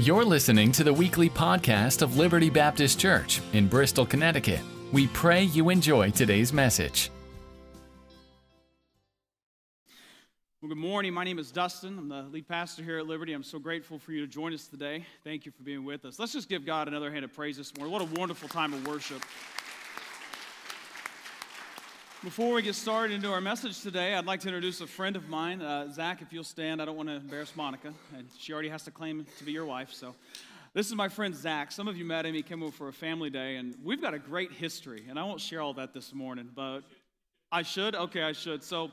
You're listening to the weekly podcast of Liberty Baptist Church in Bristol, Connecticut. We pray you enjoy today's message. Well, good morning. My name is Dustin. I'm the lead pastor here at Liberty. I'm so grateful for you to join us today. Thank you for being with us. Let's just give God another hand of praise this morning. What a wonderful time of worship. Before we get started into our message today, I'd like to introduce a friend of mine. Uh, Zach, if you'll stand, I don't want to embarrass Monica, and she already has to claim to be your wife. So, this is my friend Zach. Some of you met him. He came over for a family day, and we've got a great history. And I won't share all that this morning, but I should. Okay, I should. So,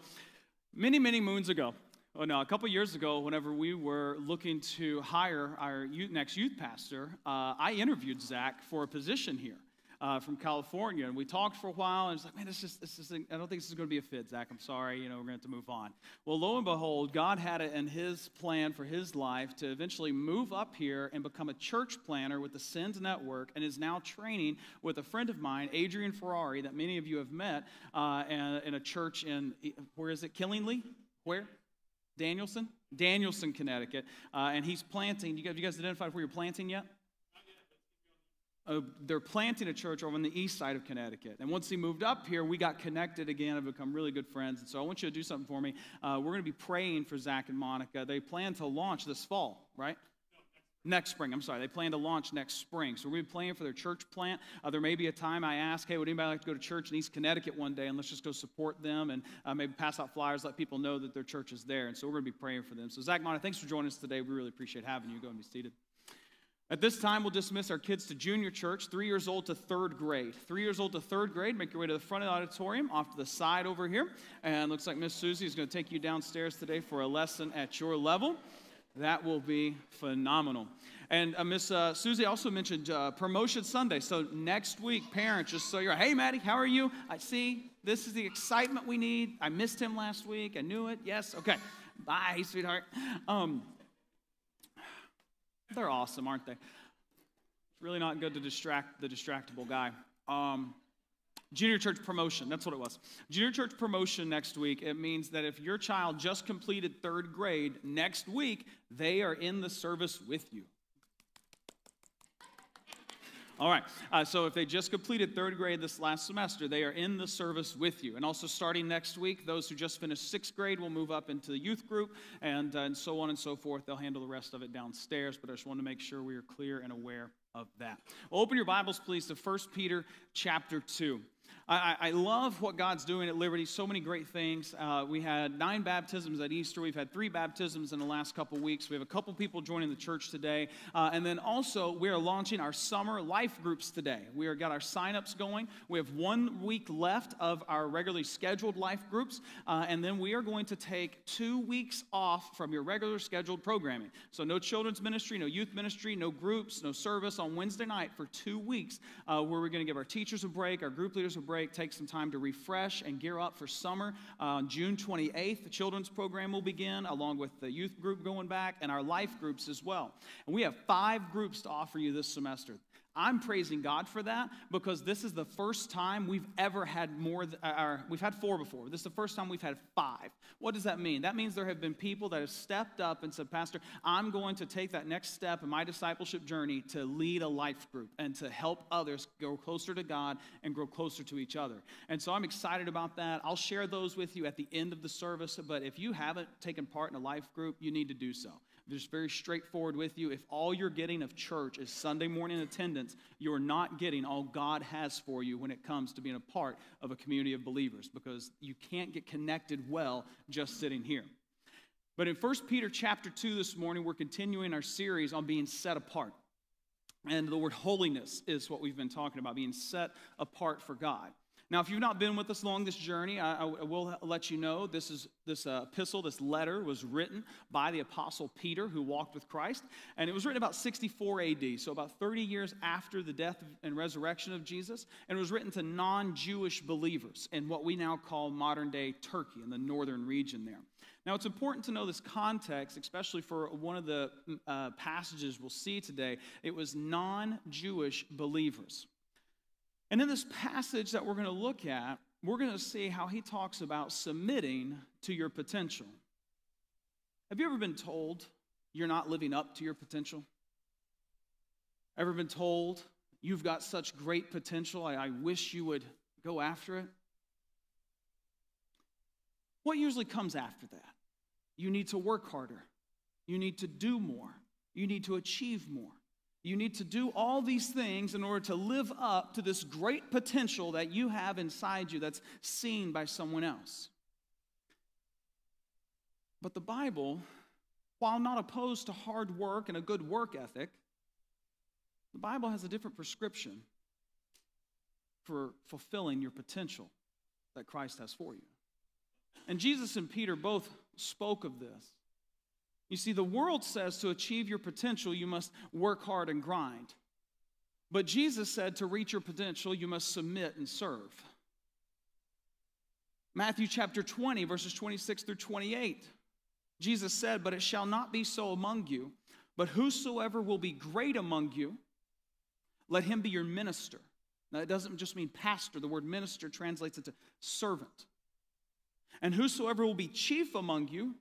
many, many moons ago, oh no, a couple years ago, whenever we were looking to hire our youth, next youth pastor, uh, I interviewed Zach for a position here uh, from California. And we talked for a while, and it's like, man, this this is, I don't think this is going to be a fit, Zach. I'm sorry, you know, we're going to have to move on. Well, lo and behold, God had it in his plan for his life to eventually move up here and become a church planter with the Send Network, and is now training with a friend of mine, Adrian Ferrari, that many of you have met uh, in a church in, where is it, Killingly? Where? Danielson? Danielson, Connecticut. Uh, and he's planting. You guys, you guys identified where you're planting yet? They're planting a church over on the east side of Connecticut. And once he moved up here, we got connected again and become really good friends. And so I want you to do something for me. Uh, we're going to be praying for Zach and Monica. They plan to launch this fall, right? Next spring, I'm sorry. They plan to launch next spring. So we're going to be for their church plant. Uh, there may be a time I ask, hey, would anybody like to go to church in East Connecticut one day and let's just go support them and uh, maybe pass out flyers, let people know that their church is there. And so we're going to be praying for them. So, Zach, Monica, thanks for joining us today. We really appreciate having you. Go and be seated. At this time, we'll dismiss our kids to junior church, three years old to third grade. Three years old to third grade, make your way to the front of the auditorium, off to the side over here. And looks like Miss Susie is going to take you downstairs today for a lesson at your level. That will be phenomenal. And uh, Miss uh, Susie also mentioned uh, Promotion Sunday. So next week, parents, just so you're, hey, Maddie, how are you? I see this is the excitement we need. I missed him last week. I knew it. Yes. Okay. Bye, sweetheart. Um, they're awesome, aren't they? It's really not good to distract the distractible guy. Um, junior church promotion, that's what it was. Junior church promotion next week, it means that if your child just completed third grade, next week they are in the service with you. All right. Uh, so if they just completed third grade this last semester, they are in the service with you. And also starting next week, those who just finished sixth grade will move up into the youth group, and, uh, and so on and so forth. They'll handle the rest of it downstairs. But I just want to make sure we are clear and aware of that. Well, open your Bibles, please, to 1 Peter chapter 2. I, I, love what God's doing at Liberty. So many great things. Uh, we had nine baptisms at Easter. We've had three baptisms in the last couple weeks. We have a couple people joining the church today. Uh, and then also, we are launching our summer life groups today. We are got our signups going. We have one week left of our regularly scheduled life groups. Uh, and then we are going to take two weeks off from your regular scheduled programming. So, no children's ministry, no youth ministry, no groups, no service on Wednesday night for two weeks, uh, where we're going to give our teachers a break, our group leaders a break take some time to refresh and gear up for summer. Uh, on June 28th, the children's program will begin, along with the youth group going back and our life groups as well. And we have five groups to offer you this semester. I'm praising God for that because this is the first time we've ever had more, uh, or we've had four before. This is the first time we've had five. What does that mean? That means there have been people that have stepped up and said, Pastor, I'm going to take that next step in my discipleship journey to lead a life group and to help others grow closer to God and grow closer to each other. And so I'm excited about that. I'll share those with you at the end of the service, but if you haven't taken part in a life group, you need to do so just very straightforward with you. If all you're getting of church is Sunday morning attendance, you're not getting all God has for you when it comes to being a part of a community of believers because you can't get connected well just sitting here. But in 1 Peter chapter 2 this morning, we're continuing our series on being set apart. And the word holiness is what we've been talking about, being set apart for God. Now, if you've not been with us along this journey, I, I will let you know this is this uh, epistle, this letter was written by the apostle Peter, who walked with Christ, and it was written about 64 A.D., so about 30 years after the death and resurrection of Jesus, and it was written to non-Jewish believers in what we now call modern-day Turkey in the northern region there. Now, it's important to know this context, especially for one of the uh, passages we'll see today. It was non Jewish believers. And in this passage that we're going to look at, we're going to see how he talks about submitting to your potential. Have you ever been told you're not living up to your potential? Ever been told you've got such great potential? I, I wish you would go after it. What usually comes after that? You need to work harder. You need to do more. You need to achieve more. You need to do all these things in order to live up to this great potential that you have inside you that's seen by someone else. But the Bible, while not opposed to hard work and a good work ethic, the Bible has a different prescription for fulfilling your potential that Christ has for you. And Jesus and Peter both spoke of this. You see, the world says to achieve your potential, you must work hard and grind. But Jesus said to reach your potential, you must submit and serve. Matthew chapter 20, verses 26 through 28. Jesus said, But it shall not be so among you, but whosoever will be great among you, let him be your minister. Now, it doesn't just mean pastor, the word minister translates into servant. And whosoever will be chief among you,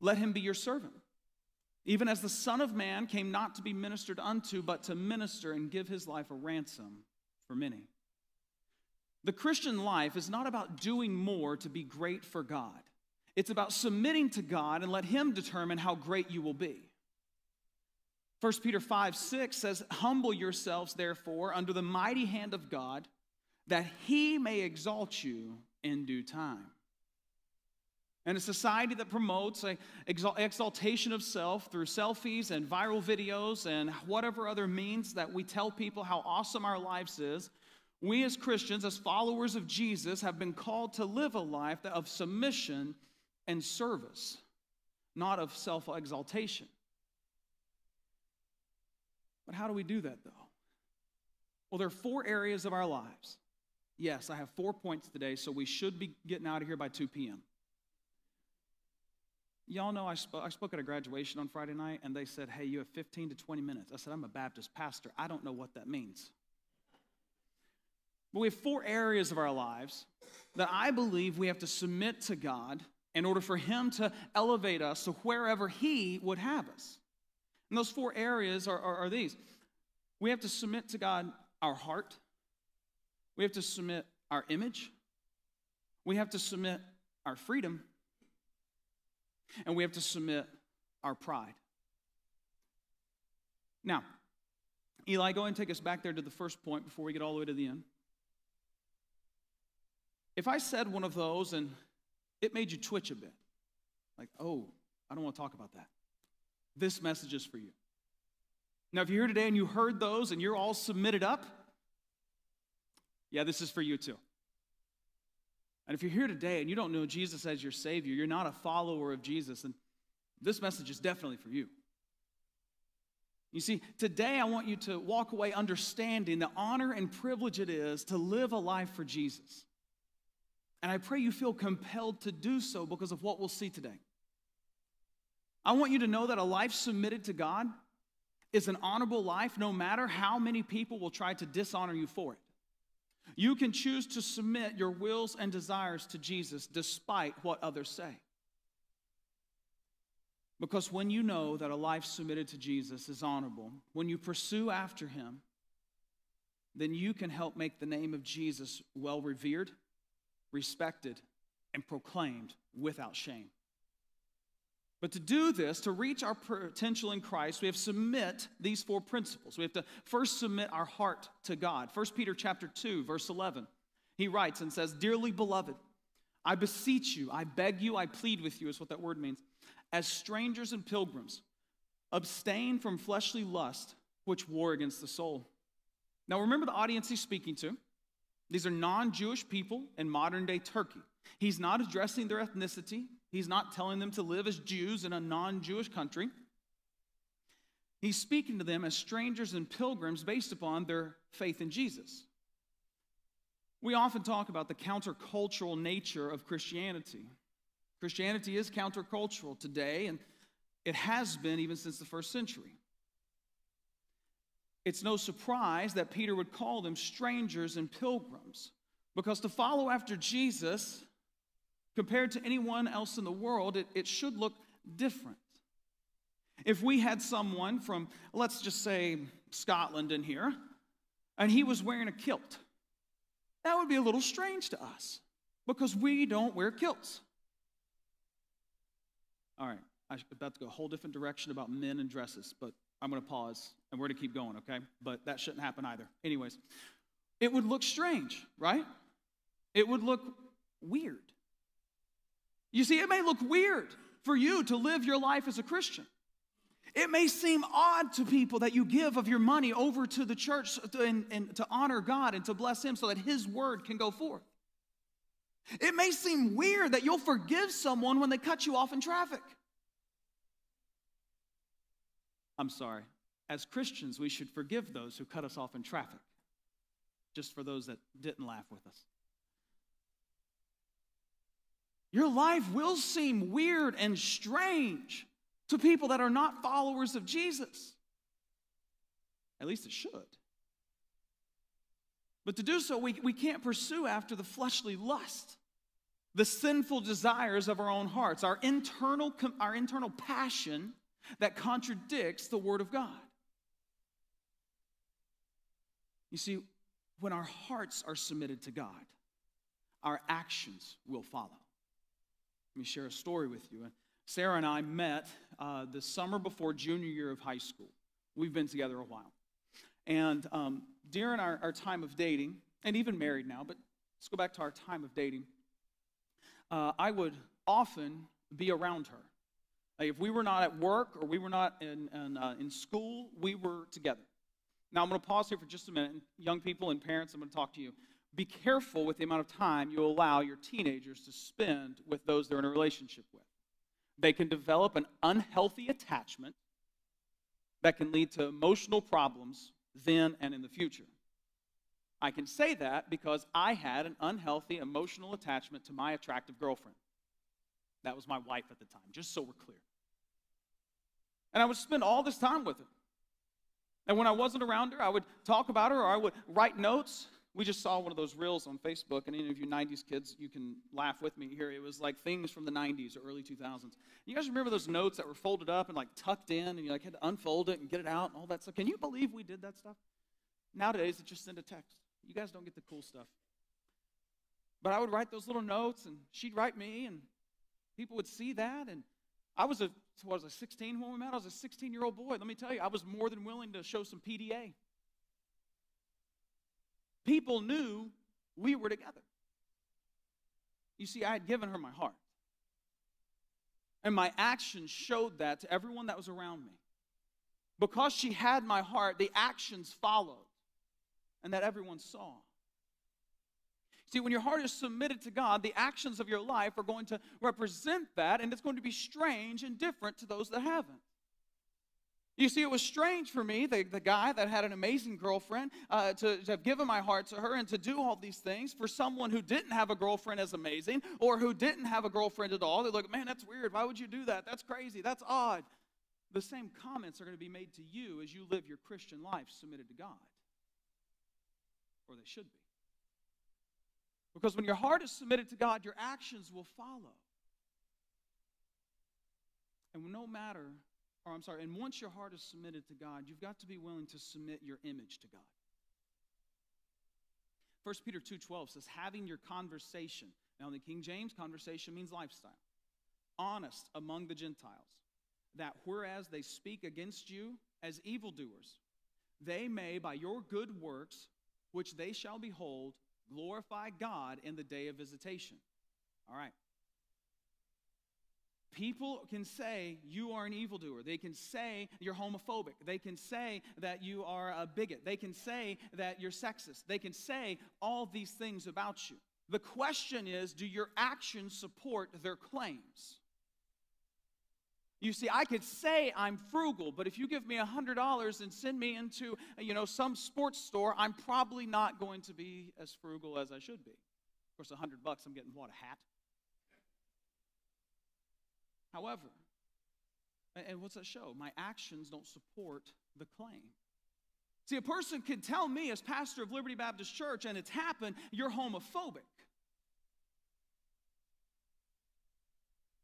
let him be your servant. Even as the Son of Man came not to be ministered unto, but to minister and give his life a ransom for many. The Christian life is not about doing more to be great for God. It's about submitting to God and let Him determine how great you will be. 1 Peter 5 6 says, Humble yourselves, therefore, under the mighty hand of God, that He may exalt you in due time. And a society that promotes a exaltation of self through selfies and viral videos and whatever other means that we tell people how awesome our lives is, we as Christians, as followers of Jesus, have been called to live a life of submission and service, not of self exaltation. But how do we do that, though? Well, there are four areas of our lives. Yes, I have four points today, so we should be getting out of here by 2 p.m. Y'all know I, I spoke at a graduation on Friday night, and they said, Hey, you have 15 to 20 minutes. I said, I'm a Baptist pastor. I don't know what that means. But we have four areas of our lives that I believe we have to submit to God in order for Him to elevate us to wherever He would have us. And those four areas are, are, are these we have to submit to God our heart, we have to submit our image, we have to submit our freedom, and we have to submit our pride. Now, Eli, go and take us back there to the first point before we get all the way to the end. If I said one of those and it made you twitch a bit. Like, oh, I don't want to talk about that. This message is for you. Now, if you're here today and you heard those and you're all submitted up, yeah, this is for you too. And if you're here today and you don't know Jesus as your Savior, you're not a follower of Jesus, and this message is definitely for you. You see, today I want you to walk away understanding the honor and privilege it is to live a life for Jesus. And I pray you feel compelled to do so because of what we'll see today. I want you to know that a life submitted to God is an honorable life no matter how many people will try to dishonor you for it. You can choose to submit your wills and desires to Jesus despite what others say. Because when you know that a life submitted to Jesus is honorable, when you pursue after him, then you can help make the name of Jesus well revered respected, and proclaimed without shame. But to do this, to reach our potential in Christ, we have to submit these four principles. We have to first submit our heart to God. 1 Peter chapter 2, verse 11. He writes and says, Dearly beloved, I beseech you, I beg you, I plead with you, is what that word means. As strangers and pilgrims, abstain from fleshly lust, which war against the soul. Now remember the audience he's speaking to. These are non Jewish people in modern day Turkey. He's not addressing their ethnicity, he's not telling them to live as Jews in a non Jewish country. He's speaking to them as strangers and pilgrims based upon their faith in Jesus. We often talk about the countercultural nature of Christianity. Christianity is countercultural today, and it has been even since the first century. It's no surprise that Peter would call them strangers and pilgrims, because to follow after Jesus, compared to anyone else in the world, it, it should look different. If we had someone from, let's just say, Scotland in here, and he was wearing a kilt, that would be a little strange to us because we don't wear kilts. All right, I'm about to go a whole different direction about men and dresses, but I'm going to pause and we're going to keep going, okay? But that shouldn't happen either. Anyways, it would look strange, right? It would look weird. You see, it may look weird for you to live your life as a Christian. It may seem odd to people that you give of your money over to the church to, and, and to honor God and to bless Him so that His word can go forth. It may seem weird that you'll forgive someone when they cut you off in traffic. I'm sorry. As Christians, we should forgive those who cut us off in traffic, just for those that didn't laugh with us. Your life will seem weird and strange to people that are not followers of Jesus. At least it should. But to do so, we, we can't pursue after the fleshly lust, the sinful desires of our own hearts, our internal, our internal passion that contradicts the Word of God. You see, when our hearts are submitted to God, our actions will follow. Let me share a story with you. Sarah and I met uh, the summer before junior year of high school. We've been together a while. And um, during our, our time of dating, and even married now, but let's go back to our time of dating, uh, I would often be around her. Like if we were not at work or we were not in, in, uh, in school, we were together. Now, I'm going to pause here for just a minute. Young people and parents, I'm going to talk to you. Be careful with the amount of time you allow your teenagers to spend with those they're in a relationship with. They can develop an unhealthy attachment that can lead to emotional problems then and in the future. I can say that because I had an unhealthy emotional attachment to my attractive girlfriend. That was my wife at the time, just so we're clear. And I would spend all this time with her. And when I wasn't around her, I would talk about her or I would write notes we just saw one of those reels on Facebook, and any of you 90s kids, you can laugh with me here. It was like things from the 90s or early 2000s. You guys remember those notes that were folded up and like tucked in, and you like had to unfold it and get it out and all that stuff? Can you believe we did that stuff? Nowadays, it just send a text. You guys don't get the cool stuff. But I would write those little notes, and she'd write me, and people would see that. And I was a, was a 16 when we met. I was a 16 year old boy. Let me tell you, I was more than willing to show some PDA people knew we were together. You see, I had given her my heart. And my actions showed that to everyone that was around me. Because she had my heart, the actions followed, and that everyone saw. See, when your heart is submitted to God, the actions of your life are going to represent that, and it's going to be strange and different to those that haven't. You see, it was strange for me, the, the guy that had an amazing girlfriend, uh, to, to have given my heart to her and to do all these things for someone who didn't have a girlfriend as amazing or who didn't have a girlfriend at all. They look, man, that's weird. Why would you do that? That's crazy. That's odd. The same comments are going to be made to you as you live your Christian life submitted to God. Or they should be. Because when your heart is submitted to God, your actions will follow. And no matter or I'm sorry, and once your heart is submitted to God, you've got to be willing to submit your image to God. 1 Peter 2:12 says having your conversation. Now in the King James conversation means lifestyle. Honest among the Gentiles, that whereas they speak against you as evildoers, they may by your good works which they shall behold glorify God in the day of visitation. All right. People can say you are an evildoer. They can say you're homophobic. They can say that you are a bigot. They can say that you're sexist. They can say all these things about you. The question is do your actions support their claims? You see, I could say I'm frugal, but if you give me $100 and send me into, you know, some sports store, I'm probably not going to be as frugal as I should be. Of course, 100 bucks, I'm getting what, a hat? However, and what's that show? My actions don't support the claim. See, a person can tell me, as pastor of Liberty Baptist Church, and it's happened, you're homophobic.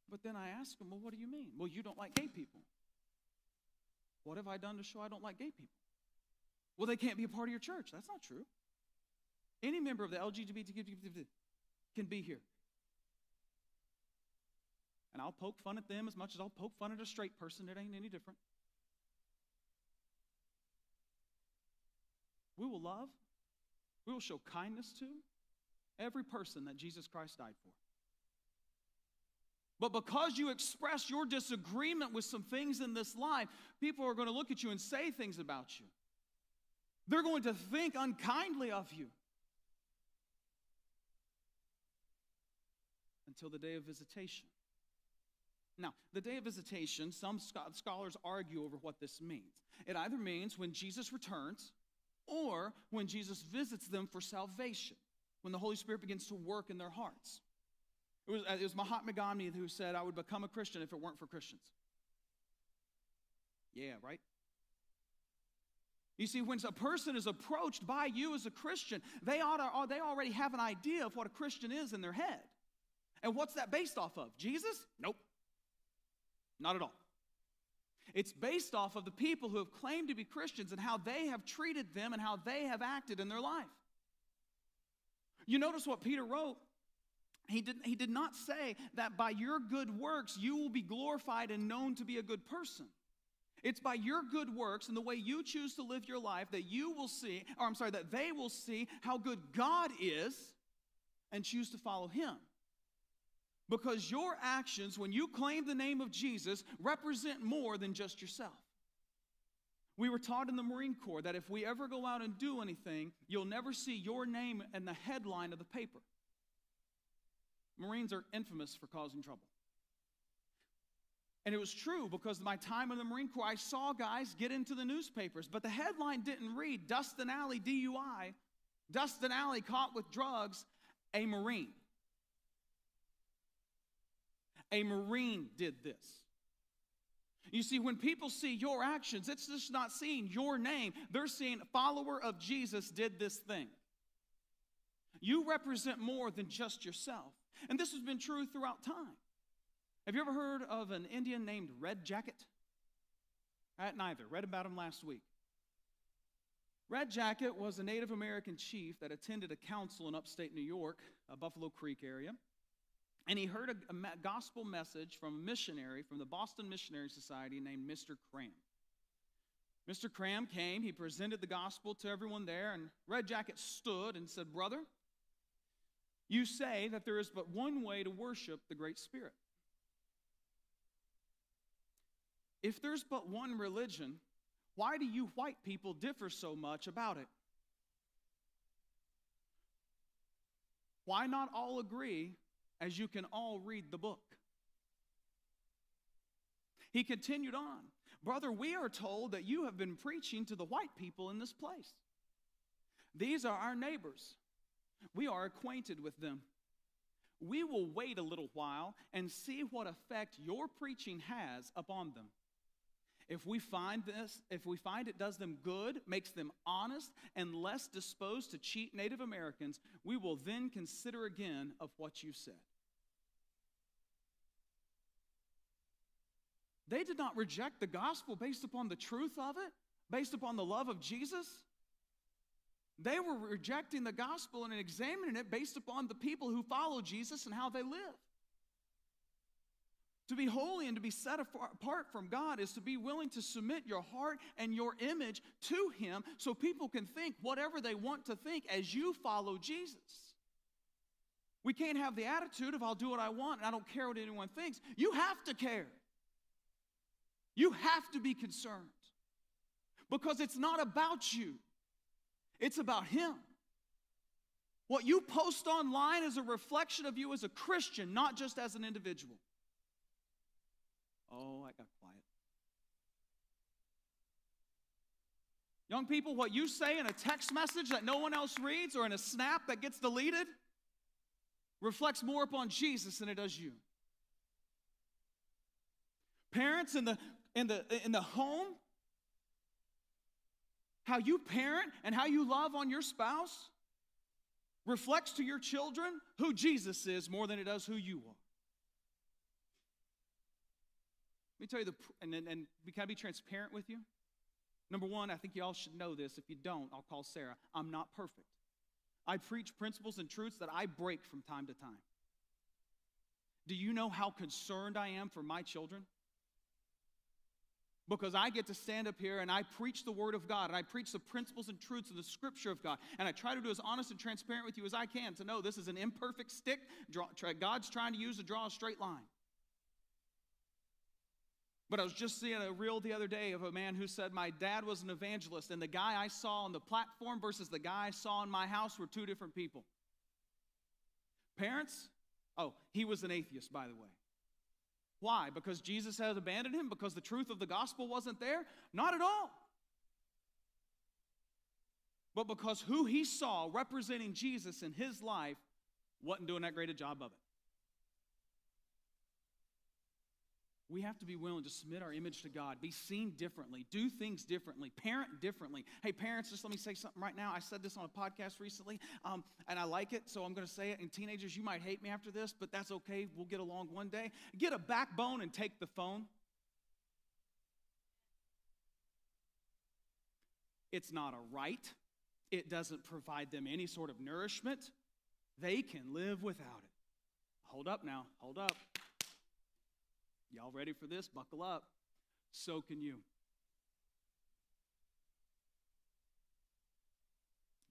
But then I ask them, well, what do you mean? Well, you don't like gay people. What have I done to show I don't like gay people? Well, they can't be a part of your church. That's not true. Any member of the LGBT can be here. And I'll poke fun at them as much as I'll poke fun at a straight person. It ain't any different. We will love, we will show kindness to every person that Jesus Christ died for. But because you express your disagreement with some things in this life, people are going to look at you and say things about you. They're going to think unkindly of you. Until the day of visitation. Now, the day of visitation, some scholars argue over what this means. It either means when Jesus returns or when Jesus visits them for salvation, when the Holy Spirit begins to work in their hearts. It was, it was Mahatma Gandhi who said, I would become a Christian if it weren't for Christians. Yeah, right? You see, when a person is approached by you as a Christian, they, ought to, uh, they already have an idea of what a Christian is in their head. And what's that based off of? Jesus? Nope. Not at all. It's based off of the people who have claimed to be Christians and how they have treated them and how they have acted in their life. You notice what Peter wrote he did, he did not say that by your good works you will be glorified and known to be a good person. It's by your good works and the way you choose to live your life that you will see, or I'm sorry, that they will see how good God is and choose to follow Him. Because your actions, when you claim the name of Jesus, represent more than just yourself. We were taught in the Marine Corps that if we ever go out and do anything, you'll never see your name in the headline of the paper. Marines are infamous for causing trouble. And it was true because my time in the Marine Corps, I saw guys get into the newspapers, but the headline didn't read Dustin Alley DUI, Dustin Alley caught with drugs, a Marine. A Marine did this. You see, when people see your actions, it's just not seeing your name. They're seeing follower of Jesus did this thing. You represent more than just yourself. And this has been true throughout time. Have you ever heard of an Indian named Red Jacket? I had neither. Read about him last week. Red Jacket was a Native American chief that attended a council in upstate New York, a Buffalo Creek area. And he heard a, gospel message from a missionary from the Boston Missionary Society named Mr. Cram. Mr. Cram came, he presented the gospel to everyone there, and Red Jacket stood and said, Brother, you say that there is but one way to worship the Great Spirit. If there's but one religion, why do you white people differ so much about it? Why not all agree as you can all read the book? He continued on, Brother, we are told that you have been preaching to the white people in this place. These are our neighbors. We are acquainted with them. We will wait a little while and see what effect your preaching has upon them. If we find this, if we find it does them good, makes them honest, and less disposed to cheat Native Americans, we will then consider again of what you said. They did not reject the gospel based upon the truth of it, based upon the love of Jesus. They were rejecting the gospel and examining it based upon the people who follow Jesus and how they live. To be holy and to be set apart from God is to be willing to submit your heart and your image to Him so people can think whatever they want to think as you follow Jesus. We can't have the attitude of I'll do what I want and I don't care what anyone thinks. You have to care. You have to be concerned because it's not about you. It's about Him. What you post online is a reflection of you as a Christian, not just as an individual. Oh, I got quiet. Young people, what you say in a text message that no one else reads or in a snap that gets deleted reflects more upon Jesus than it does you. Parents in the in the in the home how you parent and how you love on your spouse reflects to your children who Jesus is more than it does who you are. Let me tell you the, and, and, and can I be transparent with you? Number one, I think you all should know this. If you don't, I'll call Sarah. I'm not perfect. I preach principles and truths that I break from time to time. Do you know how concerned I am for my children? Because I get to stand up here and I preach the Word of God and I preach the principles and truths of the Scripture of God. And I try to do as honest and transparent with you as I can to know this is an imperfect stick God's trying to use to draw a straight line. But I was just seeing a reel the other day of a man who said, My dad was an evangelist, and the guy I saw on the platform versus the guy I saw in my house were two different people. Parents, oh, he was an atheist, by the way. Why? Because Jesus had abandoned him? Because the truth of the gospel wasn't there? Not at all. But because who he saw representing Jesus in his life wasn't doing that great a job of it. We have to be willing to submit our image to God, be seen differently, do things differently, parent differently. Hey, parents, just let me say something right now. I said this on a podcast recently, um, and I like it, so I'm going to say it. And teenagers, you might hate me after this, but that's okay. We'll get along one day. Get a backbone and take the phone. It's not a right, it doesn't provide them any sort of nourishment. They can live without it. Hold up now, hold up. Y'all ready for this? Buckle up. So can you.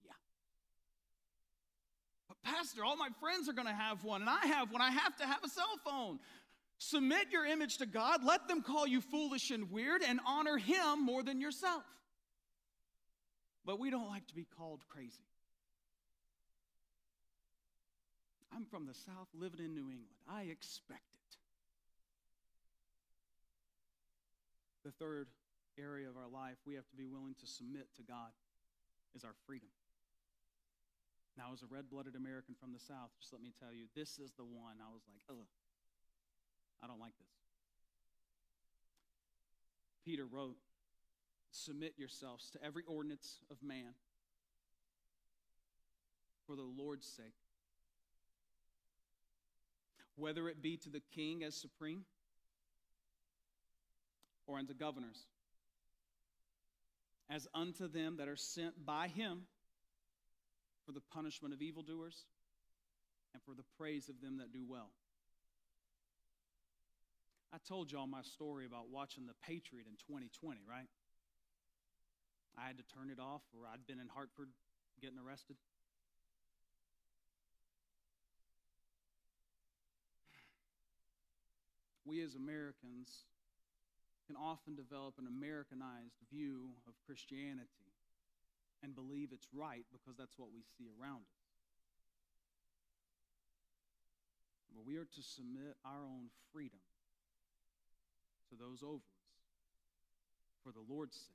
Yeah. But, Pastor, all my friends are going to have one, and I have one. I have to have a cell phone. Submit your image to God, let them call you foolish and weird, and honor Him more than yourself. But we don't like to be called crazy. I'm from the South living in New England. I expect The third area of our life we have to be willing to submit to God is our freedom. Now, as a red blooded American from the South, just let me tell you, this is the one I was like, ugh, I don't like this. Peter wrote, Submit yourselves to every ordinance of man for the Lord's sake, whether it be to the king as supreme or unto governors, as unto them that are sent by him for the punishment of evildoers and for the praise of them that do well. I told y'all my story about watching The Patriot in 2020, right? I had to turn it off, or I'd been in Hartford getting arrested. We as Americans can often develop an Americanized view of Christianity and believe it's right because that's what we see around us. But we are to submit our own freedom to those over us for the Lord's sake.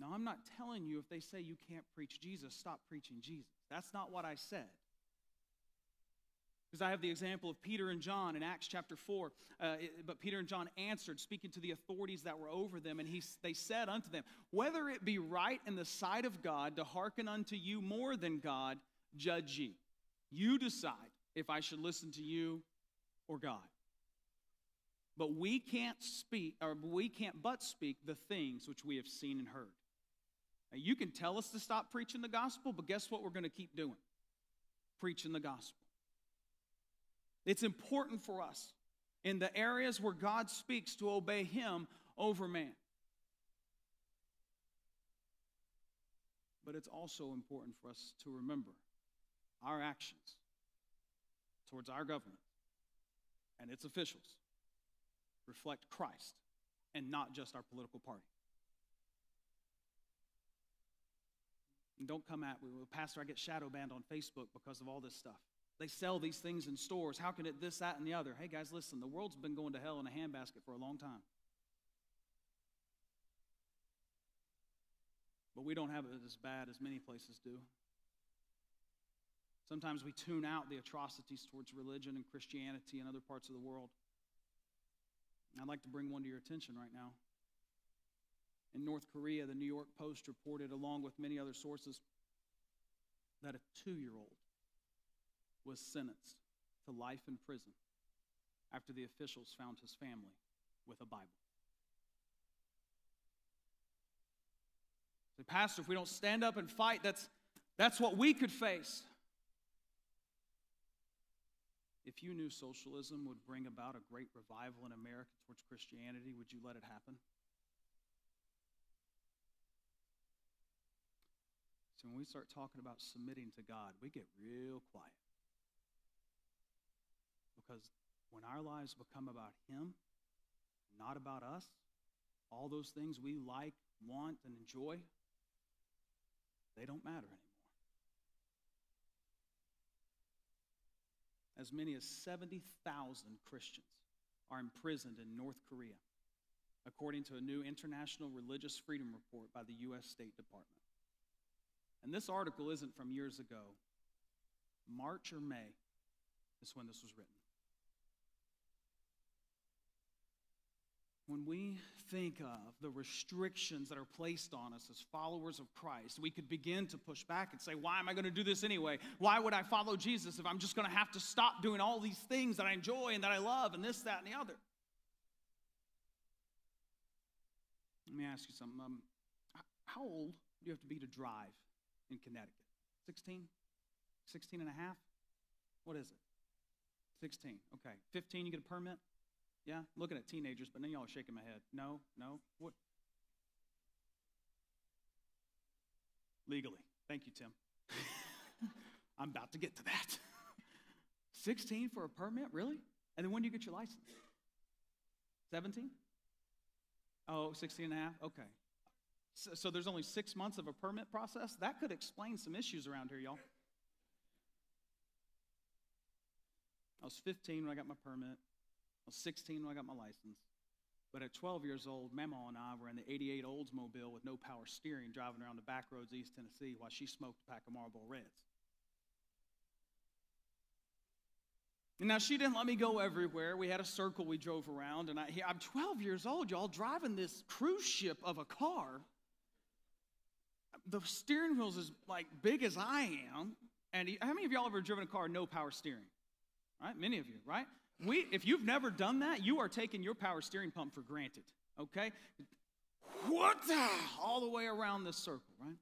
Now, I'm not telling you if they say you can't preach Jesus, stop preaching Jesus. That's not what I said. Because I have the example of Peter and John in Acts chapter 4. Uh, it, but Peter and John answered, speaking to the authorities that were over them, and he, they said unto them, Whether it be right in the sight of God to hearken unto you more than God, judge ye. You decide if I should listen to you or God. But we can't speak, or we can't but speak the things which we have seen and heard. Now, you can tell us to stop preaching the gospel, but guess what we're going to keep doing? Preaching the gospel. It's important for us in the areas where God speaks to obey Him over man. But it's also important for us to remember our actions towards our government and its officials reflect Christ and not just our political party. And don't come at me, well, Pastor, I get shadow banned on Facebook because of all this stuff. They sell these things in stores. How can it this, that, and the other? Hey, guys, listen, the world's been going to hell in a handbasket for a long time. But we don't have it as bad as many places do. Sometimes we tune out the atrocities towards religion and Christianity in other parts of the world. I'd like to bring one to your attention right now. In North Korea, the New York Post reported, along with many other sources, that a two year old was sentenced to life in prison after the officials found his family with a Bible. Say, Pastor, if we don't stand up and fight, that's, that's what we could face. If you knew socialism would bring about a great revival in America towards Christianity, would you let it happen? So when we start talking about submitting to God, we get real quiet. Because when our lives become about Him, not about us, all those things we like, want, and enjoy, they don't matter anymore. As many as 70,000 Christians are imprisoned in North Korea, according to a new International Religious Freedom Report by the U.S. State Department. And this article isn't from years ago. March or May is when this was written. When we think of the restrictions that are placed on us as followers of Christ, we could begin to push back and say, Why am I going to do this anyway? Why would I follow Jesus if I'm just going to have to stop doing all these things that I enjoy and that I love and this, that, and the other? Let me ask you something. Um, how old do you have to be to drive in Connecticut? 16? 16 and a half? What is it? 16. Okay. 15, you get a permit? Yeah? Looking at teenagers, but then y'all are shaking my head. No? No? What? Legally. Thank you, Tim. I'm about to get to that. 16 for a permit? Really? And then when do you get your license? 17? Oh, 16 and a half? Okay. So, so there's only six months of a permit process? That could explain some issues around here, y'all. I was 15 when I got my permit. I was 16 when I got my license. But at 12 years old, Mama and I were in the 88 Oldsmobile with no power steering driving around the back roads of East Tennessee while she smoked a pack of Marlboro Reds. And now, she didn't let me go everywhere. We had a circle we drove around, and I, I'm 12 years old, y'all, driving this cruise ship of a car. The steering wheel's as like big as I am. And he, how many of y'all ever driven a car no power steering? Right? Many of you, right? We, if you've never done that, you are taking your power steering pump for granted. Okay? What? All the way around this circle, right?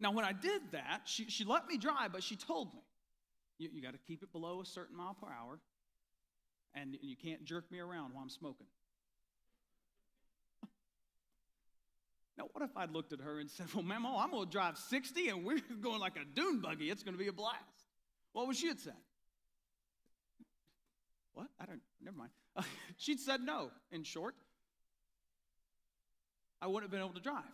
Now, when I did that, she, she let me drive, but she told me, you, you got to keep it below a certain mile per hour, and you can't jerk me around while I'm smoking. Now, what if I'd looked at her and said, Well, Mamo, oh, I'm going to drive 60 and we're going like a dune buggy. It's going to be a blast. What would she have said? What? I don't, never mind. She'd said no, in short. I wouldn't have been able to drive.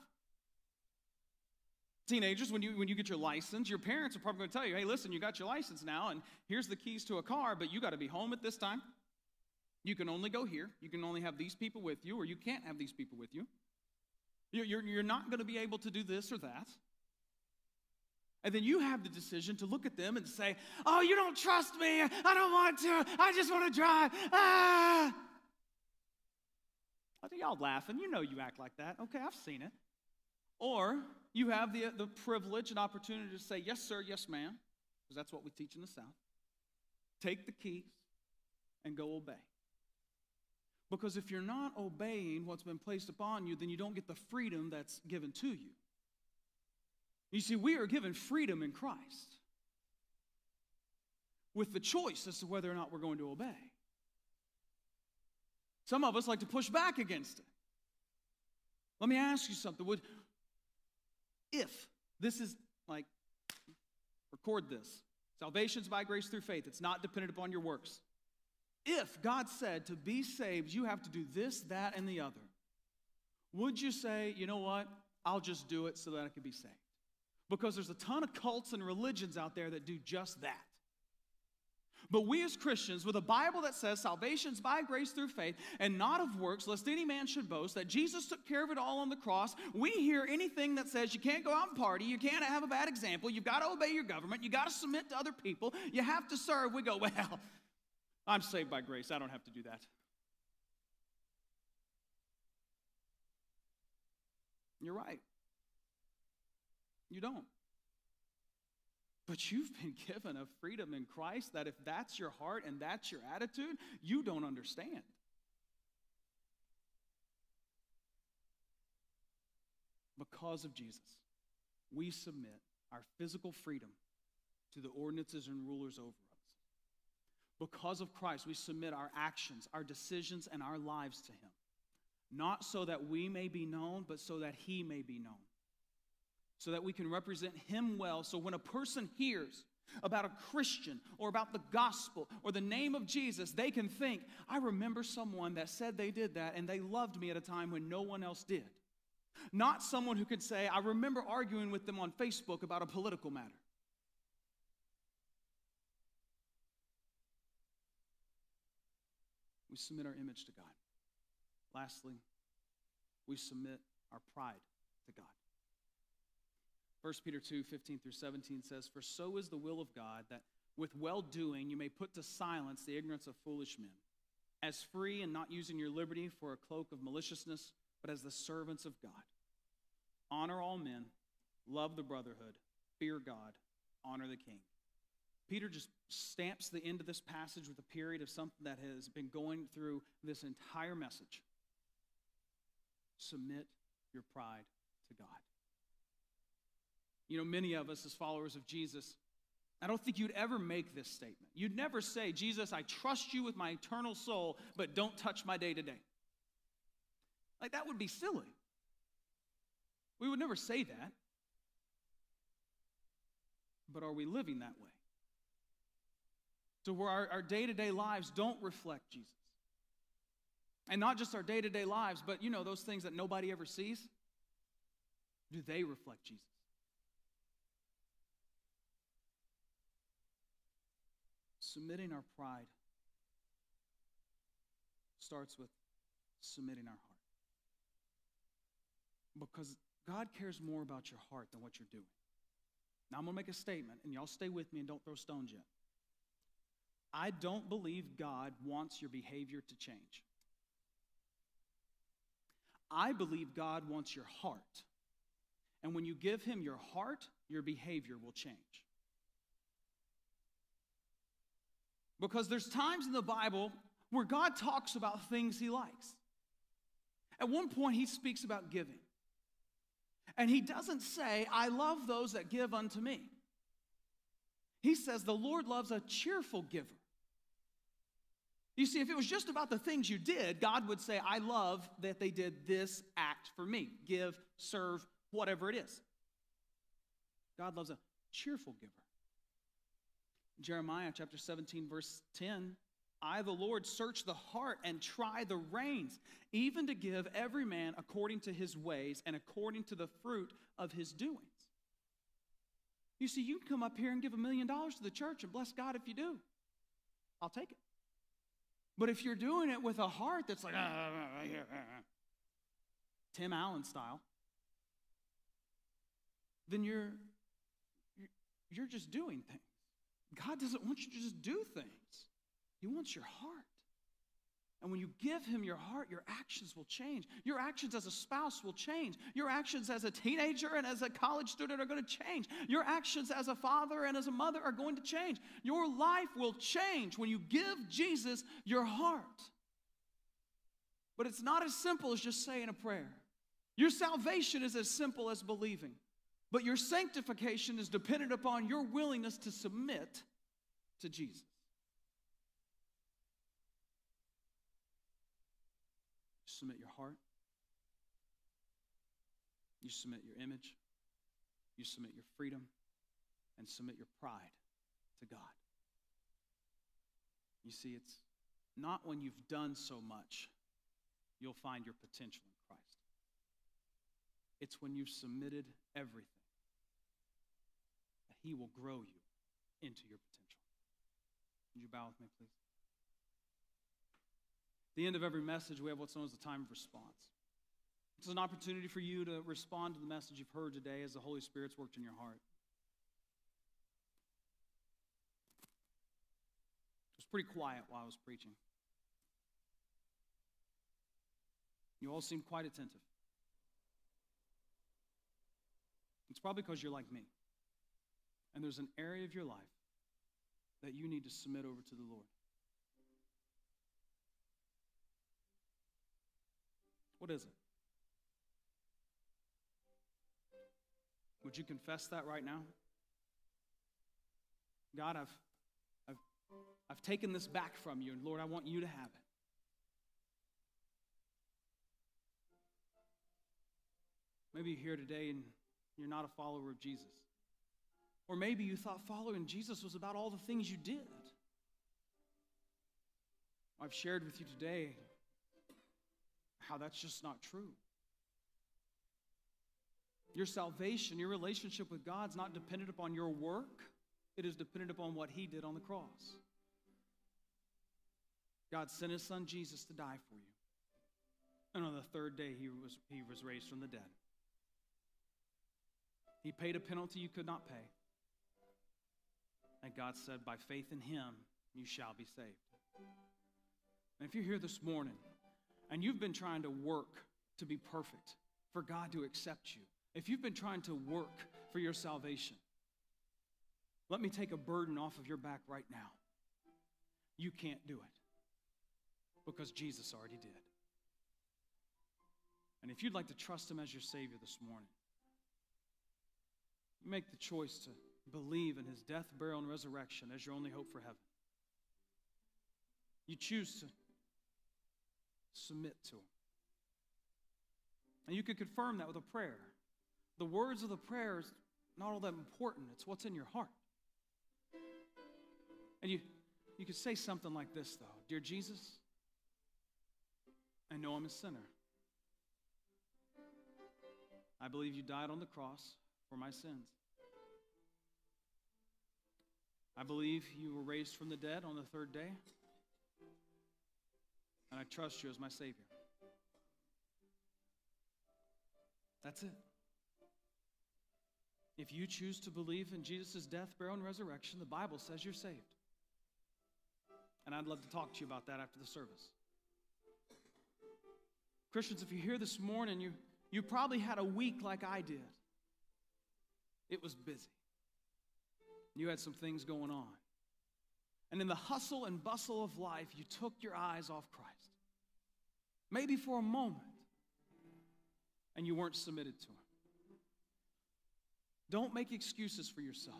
Teenagers, when you, when you get your license, your parents are probably going to tell you, hey, listen, you got your license now, and here's the keys to a car, but you got to be home at this time. You can only go here. You can only have these people with you, or you can't have these people with you. You're, you're not going to be able to do this or that. And then you have the decision to look at them and say, Oh, you don't trust me. I don't want to. I just want to drive. Ah. Y'all laughing. You know you act like that. Okay, I've seen it. Or you have the, the privilege and opportunity to say, Yes, sir, yes, ma'am, because that's what we teach in the South. Take the keys and go obey. Because if you're not obeying what's been placed upon you, then you don't get the freedom that's given to you. You see, we are given freedom in Christ with the choice as to whether or not we're going to obey. Some of us like to push back against it. Let me ask you something. Would, if this is like, record this salvation's by grace through faith, it's not dependent upon your works. If God said to be saved, you have to do this, that, and the other, would you say, you know what? I'll just do it so that I can be saved? Because there's a ton of cults and religions out there that do just that. But we as Christians, with a Bible that says salvation's by grace through faith and not of works, lest any man should boast, that Jesus took care of it all on the cross, we hear anything that says you can't go out and party, you can't have a bad example, you've got to obey your government, you got to submit to other people, you have to serve. We go, well, I'm saved by grace. I don't have to do that. You're right. You don't. But you've been given a freedom in Christ that if that's your heart and that's your attitude, you don't understand. Because of Jesus, we submit our physical freedom to the ordinances and rulers over us. Because of Christ, we submit our actions, our decisions, and our lives to Him. Not so that we may be known, but so that He may be known. So that we can represent Him well. So when a person hears about a Christian or about the gospel or the name of Jesus, they can think, I remember someone that said they did that and they loved me at a time when no one else did. Not someone who could say, I remember arguing with them on Facebook about a political matter. We submit our image to God. Lastly, we submit our pride to God. 1 Peter 2 15 through 17 says, For so is the will of God that with well doing you may put to silence the ignorance of foolish men, as free and not using your liberty for a cloak of maliciousness, but as the servants of God. Honor all men, love the brotherhood, fear God, honor the king. Peter just stamps the end of this passage with a period of something that has been going through this entire message. Submit your pride to God. You know, many of us as followers of Jesus, I don't think you'd ever make this statement. You'd never say, Jesus, I trust you with my eternal soul, but don't touch my day to day. Like, that would be silly. We would never say that. But are we living that way? To where our day to day lives don't reflect Jesus. And not just our day to day lives, but you know, those things that nobody ever sees. Do they reflect Jesus? Submitting our pride starts with submitting our heart. Because God cares more about your heart than what you're doing. Now, I'm going to make a statement, and y'all stay with me and don't throw stones yet. I don't believe God wants your behavior to change. I believe God wants your heart. And when you give Him your heart, your behavior will change. Because there's times in the Bible where God talks about things He likes. At one point, He speaks about giving. And he doesn't say, I love those that give unto me. He says, the Lord loves a cheerful giver. You see, if it was just about the things you did, God would say, I love that they did this act for me give, serve, whatever it is. God loves a cheerful giver. Jeremiah chapter 17, verse 10 I, the Lord, search the heart and try the reins, even to give every man according to his ways and according to the fruit of his doings. You see, you can come up here and give a million dollars to the church and bless God if you do. I'll take it. But if you're doing it with a heart that's like, Tim Allen style, then you're, you're just doing things. God doesn't want you to just do things. He wants your heart. And when you give him your heart, your actions will change. Your actions as a spouse will change. Your actions as a teenager and as a college student are going to change. Your actions as a father and as a mother are going to change. Your life will change when you give Jesus your heart. But it's not as simple as just saying a prayer. Your salvation is as simple as believing. But your sanctification is dependent upon your willingness to submit to Jesus. submit your heart. You submit your image. You submit your freedom and submit your pride to God. You see, it's not when you've done so much you'll find your potential in Christ. It's when you've submitted everything He will grow you into your potential. Would you bow with me, please? the end of every message, we have what's known as the time of response. It's an opportunity for you to respond to the message you've heard today as the Holy Spirit's worked in your heart. It was pretty quiet while I was preaching. You all seemed quite attentive. It's probably because you're like me. And there's an area of your life that you need to submit over to the Lord. What is it? Would you confess that right now? God, I've, I've, I've taken this back from you, and Lord, I want you to have it. Maybe you're here today and you're not a follower of Jesus. Or maybe you thought following Jesus was about all the things you did. I've shared with you today how that's just not true. Your salvation, your relationship with God is not dependent upon your work, it is dependent upon what He did on the cross. God sent His Son Jesus to die for you. And on the third day, He was, he was raised from the dead. He paid a penalty you could not pay. And God said, By faith in Him, you shall be saved. And if you're here this morning and you've been trying to work to be perfect, for God to accept you, if you've been trying to work for your salvation, let me take a burden off of your back right now. You can't do it because Jesus already did. And if you'd like to trust Him as your Savior this morning, you make the choice to believe in His death, burial, and resurrection as your only hope for heaven. You choose to submit to Him. And you could confirm that with a prayer. The words of the prayer is not all that important, it's what's in your heart. And you, you could say something like this, though Dear Jesus, I know I'm a sinner. I believe you died on the cross for my sins. I believe you were raised from the dead on the third day. And I trust you as my Savior. That's it. If you choose to believe in Jesus' death, burial, and resurrection, the Bible says you're saved. And I'd love to talk to you about that after the service. Christians, if you're here this morning, you, you probably had a week like I did. It was busy. You had some things going on. And in the hustle and bustle of life, you took your eyes off Christ. Maybe for a moment, and you weren't submitted to Him. Don't make excuses for yourself.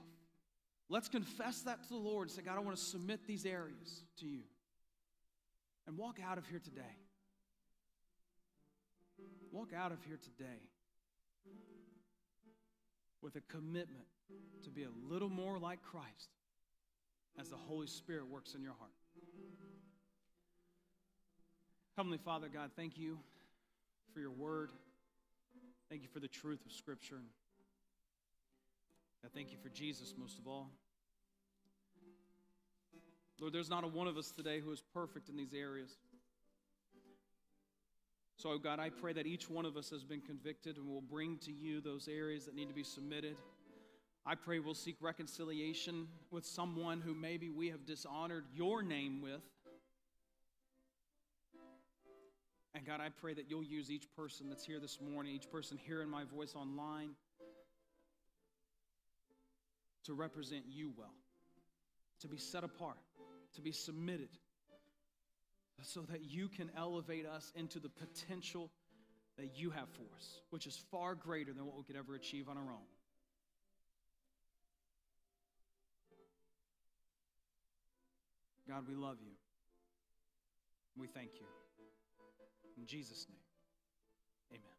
Let's confess that to the Lord and say, God, I want to submit these areas to you. And walk out of here today. Walk out of here today with a commitment to be a little more like Christ as the Holy Spirit works in your heart. Heavenly Father, God, thank you for your word. Thank you for the truth of Scripture. I thank you for Jesus most of all. Lord, there's not a one of us today who is perfect in these areas. So, God, I pray that each one of us has been convicted and will bring to you those areas that need to be submitted. I pray we'll seek reconciliation with someone who maybe we have dishonored your name with. And God, I pray that you'll use each person that's here this morning, each person hearing my voice online, to represent you well, to be set apart, to be submitted, so that you can elevate us into the potential that you have for us, which is far greater than what we could ever achieve on our own. God, we love you. We thank you. In Jesus' name, amen.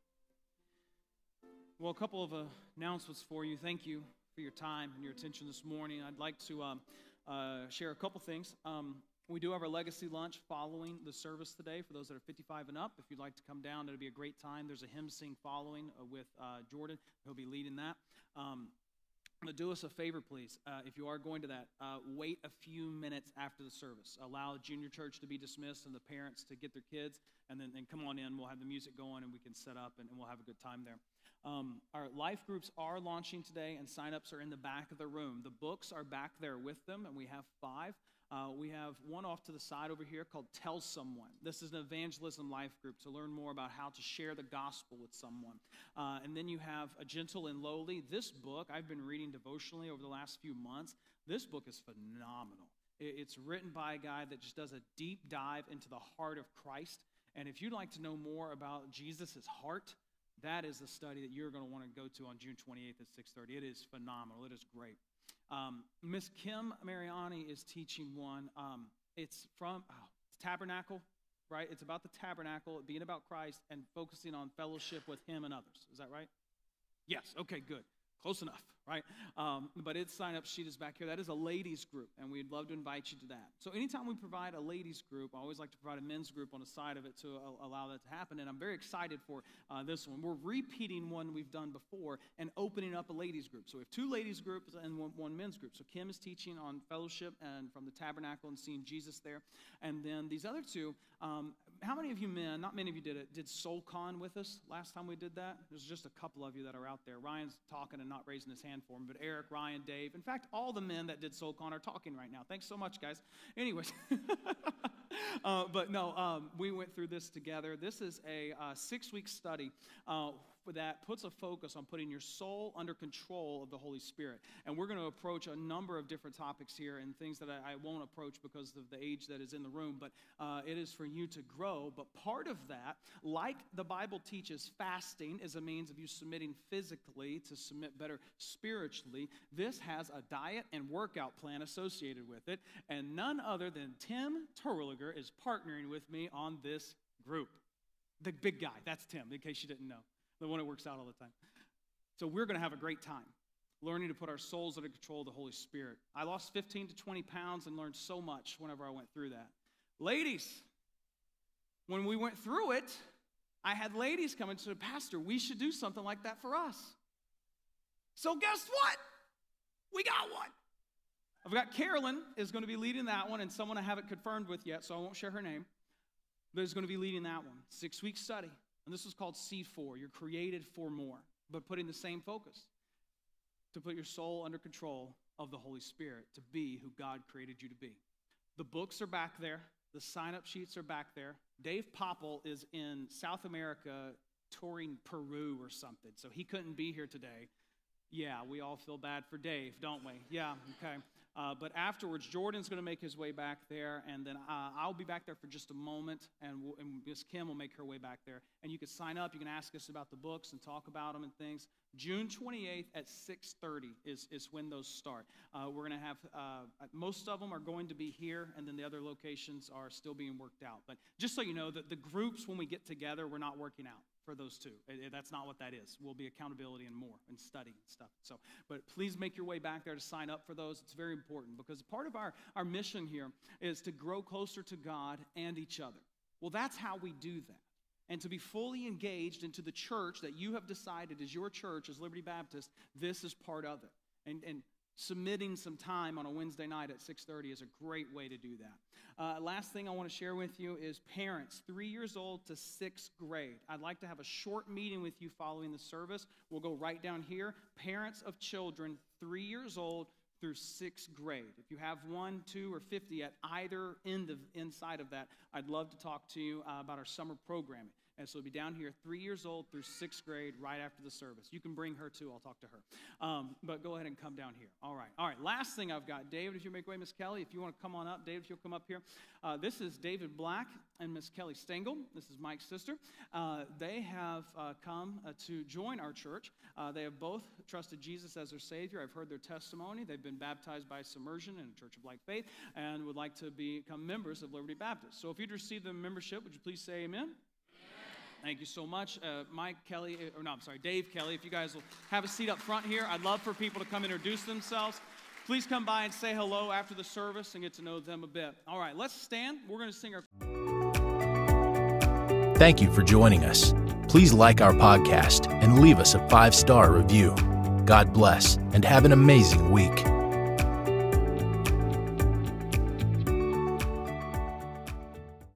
Well, a couple of uh, announcements for you. Thank you for your time and your attention this morning. I'd like to um, uh, share a couple things. Um, we do have our legacy lunch following the service today for those that are 55 and up. If you'd like to come down, it'll be a great time. There's a hymn sing following uh, with uh, Jordan. He'll be leading that. Um, do us a favor, please. Uh, if you are going to that, uh, wait a few minutes after the service. Allow junior church to be dismissed and the parents to get their kids, and then, then come on in. We'll have the music going and we can set up and, and we'll have a good time there. Um, our life groups are launching today, and signups are in the back of the room. The books are back there with them, and we have five. Uh, we have one off to the side over here called Tell Someone. This is an evangelism life group to learn more about how to share the gospel with someone. Uh, and then you have A Gentle and Lowly. This book I've been reading devotionally over the last few months. This book is phenomenal. It's written by a guy that just does a deep dive into the heart of Christ. And if you'd like to know more about Jesus' heart, that is the study that you're going to want to go to on June 28th at 6:30. It is phenomenal. It is great. Um, Miss Kim Mariani is teaching one. Um, it's from oh, Tabernacle, right? It's about the tabernacle, being about Christ, and focusing on fellowship with Him and others. Is that right? Yes. Okay. Good. Close enough right? Um, but its sign up sheet is back here. That is a ladies group, and we'd love to invite you to that. So, anytime we provide a ladies group, I always like to provide a men's group on the side of it to allow that to happen. And I'm very excited for uh, this one. We're repeating one we've done before and opening up a ladies group. So, we have two ladies groups and one, one men's group. So, Kim is teaching on fellowship and from the tabernacle and seeing Jesus there. And then these other two, um, how many of you men, not many of you did it, did SoulCon with us last time we did that? There's just a couple of you that are out there. Ryan's talking and not raising his hand for him, but Eric, Ryan, Dave, in fact, all the men that did SoulCon are talking right now. Thanks so much, guys. Anyways, uh, but no, um, we went through this together. This is a uh, six week study. Uh, that puts a focus on putting your soul under control of the Holy Spirit. And we're going to approach a number of different topics here and things that I, I won't approach because of the age that is in the room, but uh, it is for you to grow. But part of that, like the Bible teaches, fasting is a means of you submitting physically to submit better spiritually. This has a diet and workout plan associated with it. And none other than Tim Terwilliger is partnering with me on this group. The big guy, that's Tim, in case you didn't know the one that works out all the time. So we're going to have a great time learning to put our souls under control of the Holy Spirit. I lost 15 to 20 pounds and learned so much whenever I went through that. Ladies, when we went through it, I had ladies come and said, Pastor, we should do something like that for us. So guess what? We got one. I've got Carolyn is going to be leading that one, and someone I haven't confirmed with yet, so I won't share her name, but is going to be leading that one. Six week study. And this is called C4. You're created for more, but putting the same focus to put your soul under control of the Holy Spirit, to be who God created you to be. The books are back there, the sign up sheets are back there. Dave Popple is in South America touring Peru or something, so he couldn't be here today. Yeah, we all feel bad for Dave, don't we? Yeah, okay. Uh, but afterwards, Jordan's going to make his way back there, and then uh, I'll be back there for just a moment, and, we'll, and Miss Kim will make her way back there. And you can sign up. You can ask us about the books and talk about them and things. June 28th at 6:30 is, is when those start. Uh, we're going to have uh, most of them are going to be here, and then the other locations are still being worked out. But just so you know, that the groups when we get together, we're not working out for those two. That's not what that is. Will be accountability and more and study and stuff. So, but please make your way back there to sign up for those. It's very important because part of our, our mission here is to grow closer to God and each other. Well, that's how we do that. And to be fully engaged into the church that you have decided is your church, as Liberty Baptist, this is part of it. And, and submitting some time on a Wednesday night at 6:30 is a great way to do that. Uh, last thing I want to share with you is parents, three years old to sixth grade. I'd like to have a short meeting with you following the service. We'll go right down here. Parents of children three years old through sixth grade. If you have one, two, or 50 at either end of inside of that, I'd love to talk to you uh, about our summer programming. And so it'll be down here, three years old through sixth grade, right after the service. You can bring her too. I'll talk to her. Um, but go ahead and come down here. All right. All right. Last thing I've got, David, if you make way, Miss Kelly, if you want to come on up, David, if you'll come up here. Uh, this is David Black and Miss Kelly Stengel. This is Mike's sister. Uh, they have uh, come uh, to join our church. Uh, they have both trusted Jesus as their Savior. I've heard their testimony. They've been baptized by submersion in a church of like faith and would like to become members of Liberty Baptist. So if you'd receive the membership, would you please say amen? Thank you so much. Uh, Mike Kelly, or no, I'm sorry, Dave Kelly, if you guys will have a seat up front here, I'd love for people to come introduce themselves. Please come by and say hello after the service and get to know them a bit. All right, let's stand. We're going to sing our. Thank you for joining us. Please like our podcast and leave us a five star review. God bless and have an amazing week.